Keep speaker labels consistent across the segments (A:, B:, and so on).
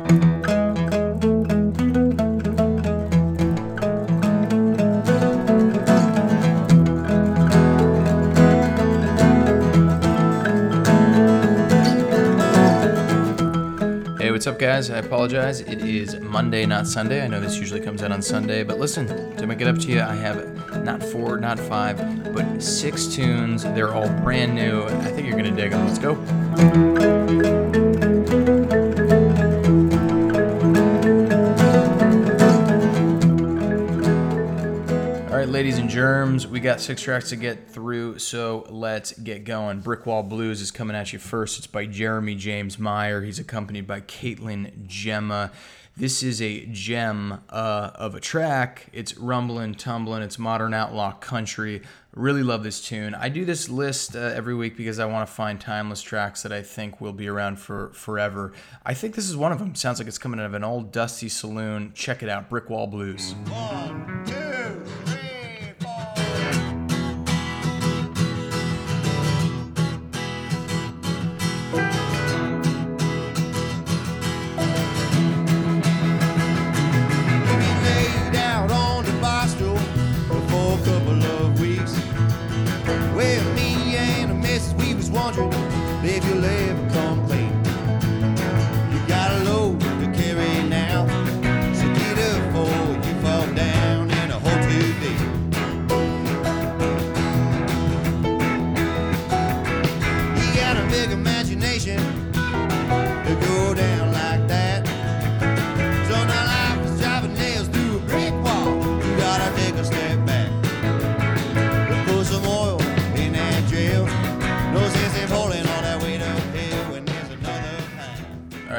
A: Hey, what's up, guys? I apologize. It is Monday, not Sunday. I know this usually comes out on Sunday, but listen, to make it up to you, I have not four, not five, but six tunes. They're all brand new. I think you're going to dig them. Let's go. Ladies and germs, we got six tracks to get through, so let's get going. Brickwall Blues is coming at you first. It's by Jeremy James Meyer. He's accompanied by Caitlin Gemma. This is a gem uh, of a track. It's rumbling, tumbling. It's modern outlaw country. Really love this tune. I do this list uh, every week because I want to find timeless tracks that I think will be around for forever. I think this is one of them. Sounds like it's coming out of an old dusty saloon. Check it out, Brickwall Blues.
B: One, two,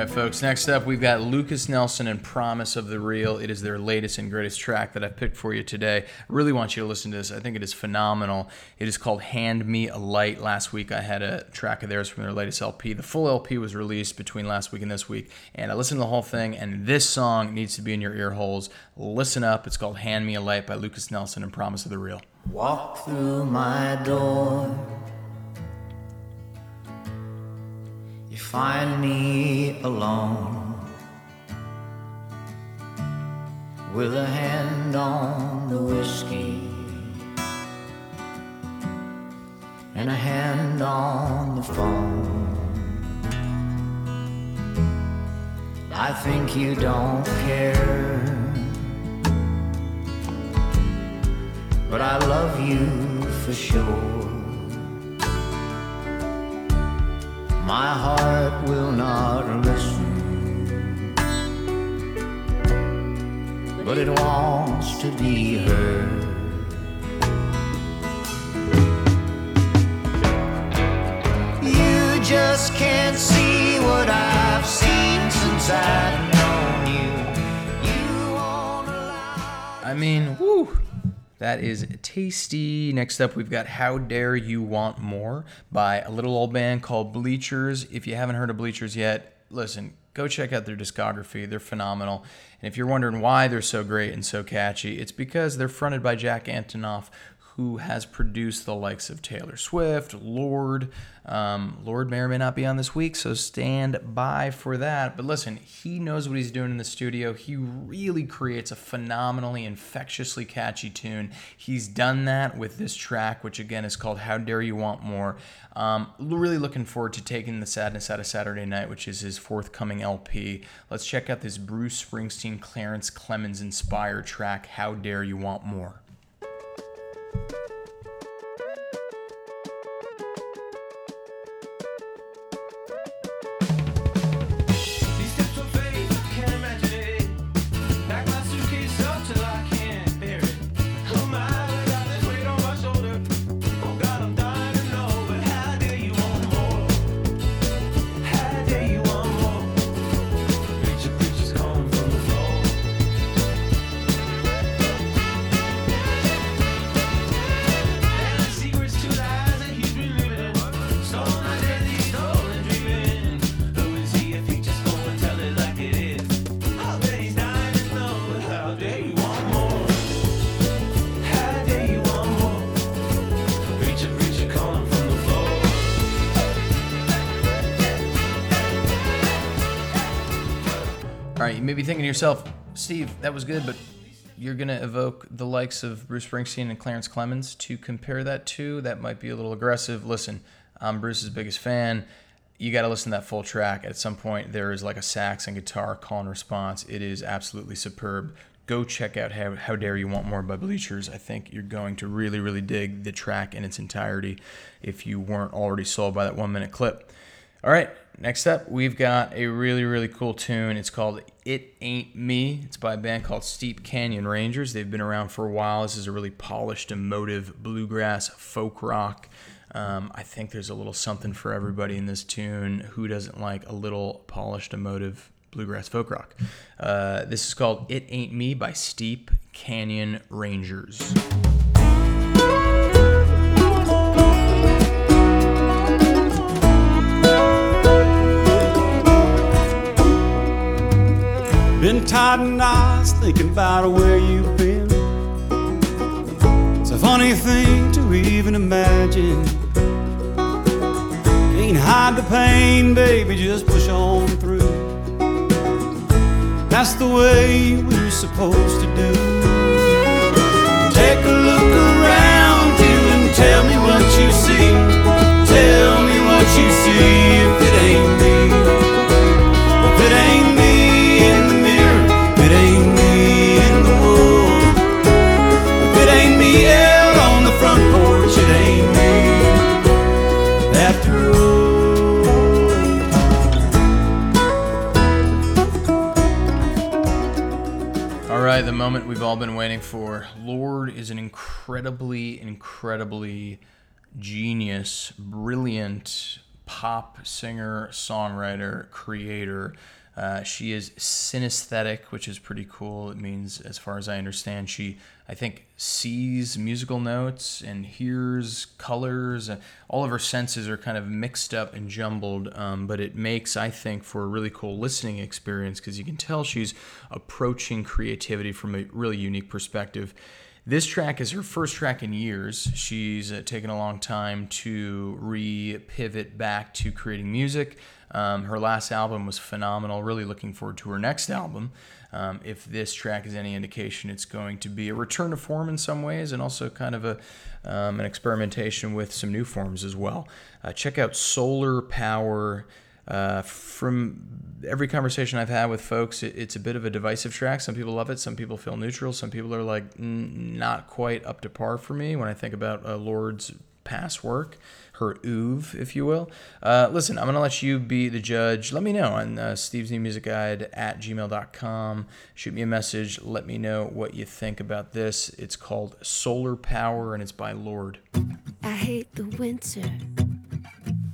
A: right, folks. Next up, we've got Lukas Nelson and Promise of the Real. It is their latest and greatest track that I've picked for you today. I really want you to listen to this. I think it is phenomenal. It is called Hand Me a Light. Last week, I had a track of theirs from their latest LP. The full LP was released between last week and this week, and I listened to the whole thing, and this song needs to be in your ear holes. Listen up. It's called Hand Me a Light by Lukas Nelson and Promise of the Real.
C: Walk through my door. Find me alone with a hand on the whiskey and a hand on the phone. I think you don't care. but I love you for sure. My heart will not listen, but it wants to be heard. You just can't see what I've seen since I've known you. You.
A: I mean, whoo. That is tasty. Next up, we've got How Dare You Want More by a little old band called Bleachers. If you haven't heard of Bleachers yet, listen, go check out their discography. They're phenomenal. And if you're wondering why they're so great and so catchy, it's because they're fronted by Jack Antonoff, who has produced the likes of Taylor Swift, Lorde. Um, Lorde may or may not be on this week, so stand by for that. But listen, he knows what he's doing in the studio. He really creates a phenomenally infectiously catchy tune. He's done that with this track, which again is called How Dare You Want More. Um, really looking forward to taking the sadness out of Saturday night, which is his forthcoming LP. Let's check out this Bruce Springsteen, Clarence Clemons inspired track, How Dare You Want More.
D: Thank you.
A: Right, you may be thinking to yourself, Steve, that was good, but you're going to evoke the likes of Bruce Springsteen and Clarence Clemons to compare that to. That might be a little aggressive. Listen, I'm Bruce's biggest fan. You got to listen to that full track. At some point, there is like a sax and guitar call and response. It is absolutely superb. Go check out How, How Dare You Want More by Bleachers. I think you're going to really, really dig the track in its entirety if you weren't already sold by that one minute clip. All right, next up, we've got a really, really cool tune. It's called It Ain't Me. It's by a band called Steep Canyon Rangers. They've been around for a while. This is a really polished, emotive bluegrass folk rock. Um, I think there's a little something for everybody in this tune. Who doesn't like a little polished, emotive bluegrass folk rock? Uh, this is called It Ain't Me by Steep Canyon Rangers.
E: Been tied in knots thinking about where you've been. It's a funny thing to even imagine. Can't hide the pain, baby, just push on through. That's the way we're supposed to do. Take a look around you and tell me what you see. Tell me what you see
A: incredibly, incredibly genius, brilliant pop singer, songwriter, creator. Uh, she is synesthetic, which is pretty cool. It means, as far as I understand, she, I think, sees musical notes and hears colors. All of her senses are kind of mixed up and jumbled, um, but it makes, I think, for a really cool listening experience because you can tell she's approaching creativity from a really unique perspective. This track is her first track in years. She's uh, taken a long time to re pivot back to creating music. Um, her last album was phenomenal. Really looking forward to her next album. Um, if this track is any indication, it's going to be a return to form in some ways and also kind of a um, an experimentation with some new forms as well. Uh, check out Solar Power. Uh, from every conversation I've had with folks, it, it's a bit of a divisive track. Some people love it, some people feel neutral, some people are like not quite up to par for me when I think about uh, Lorde's past work, her oeuvre, if you will. Uh, listen, I'm going to let you be the judge. Let me know on uh, Steve's New Music Guide at gmail.com. Shoot me a message. Let me know what you think about this. It's called Solar Power and it's by Lorde.
F: I hate the winter,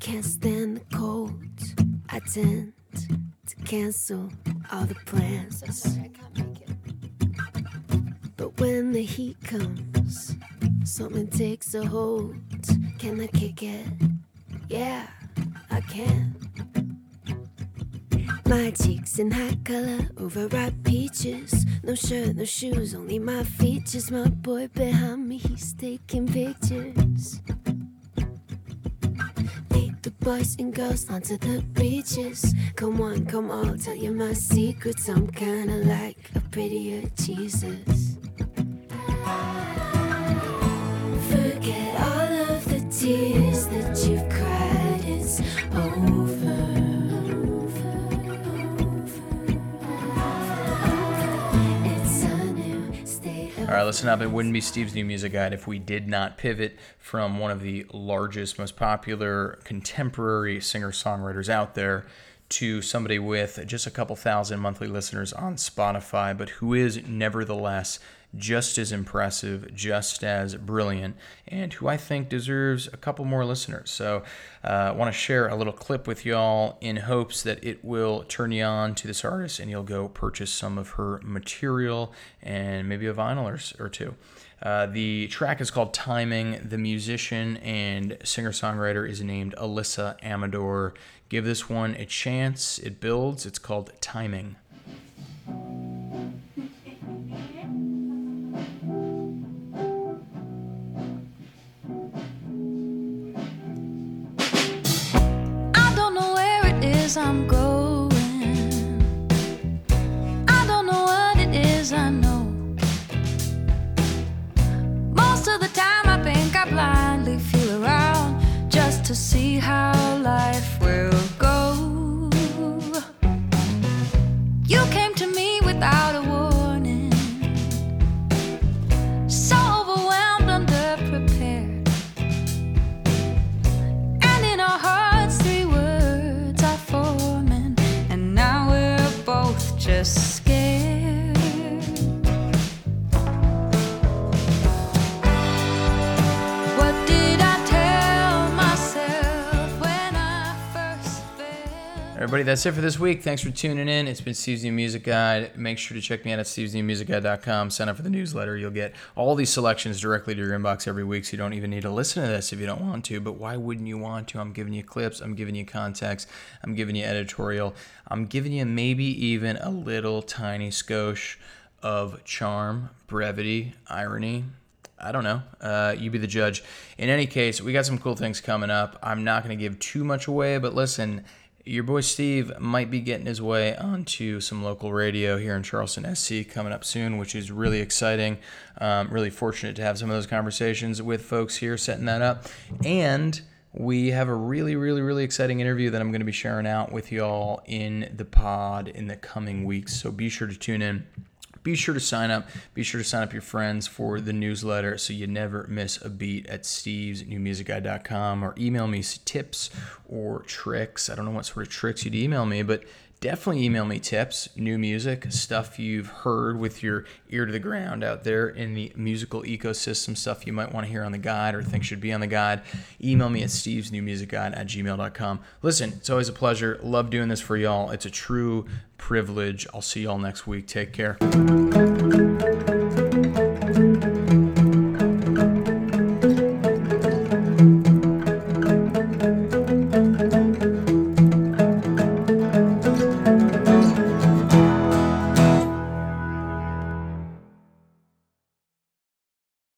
F: can't stand the cold. I tend to cancel all the plans. I'm sorry, I can't make it. But when the heat comes, something takes a hold. Can I kick it? Yeah, I can. My cheeks in hot color, overripe peaches. No shirt, no shoes, only my features. My boy behind me, he's taking pictures. Boys and girls onto the beaches. Come on, come on, tell you my secrets. I'm kinda like a prettier Jesus. Forget all of the tears
A: listen up. It wouldn't be Steve's new music guide if we did not pivot from one of the largest, most popular contemporary singer songwriters out there to somebody with just a couple thousand monthly listeners on Spotify, but who is nevertheless just as impressive, just as brilliant, and who I think deserves a couple more listeners. So uh, I want to share a little clip with y'all in hopes that it will turn you on to this artist and you'll go purchase some of her material and maybe a vinyl or, or two. Uh, the track is called Timing. The musician and singer songwriter is named Alyssa Amador. Give this one a chance. It builds. It's called Timing.
G: I don't know where it is I'm going. To see how life
A: Everybody, that's it for this week. Thanks for tuning in. It's been Steve's New Music Guide. Make sure to check me out at stevesnewmusicguide.com. Sign up for the newsletter. You'll get all these selections directly to your inbox every week, so you don't even need to listen to this if you don't want to. But why wouldn't you want to? I'm giving you clips. I'm giving you context. I'm giving you editorial. I'm giving you maybe even a little tiny skosh of charm, brevity, irony. I don't know. Uh, you be the judge. In any case, we got some cool things coming up. I'm not going to give too much away, but listen, your boy Steve might be getting his way onto some local radio here in Charleston, SC, coming up soon, which is really exciting. Um, really fortunate to have some of those conversations with folks here setting that up. And we have a really, really, really exciting interview that I'm going to be sharing out with y'all in the pod in the coming weeks. So be sure to tune in be sure to sign up. Be sure to sign up your friends for the newsletter so you never miss a beat at Steve's stevesnewmusicguide.com or email me tips or tricks. I don't know what sort of tricks you'd email me, but definitely email me tips, new music, stuff you've heard with your ear to the ground out there in the musical ecosystem, stuff you might want to hear on the guide or think should be on the guide. Email me at stevesnewmusicguide at gmail.com. Listen, it's always a pleasure. Love doing this for y'all. It's a true privilege. I'll see y'all next week. Take care.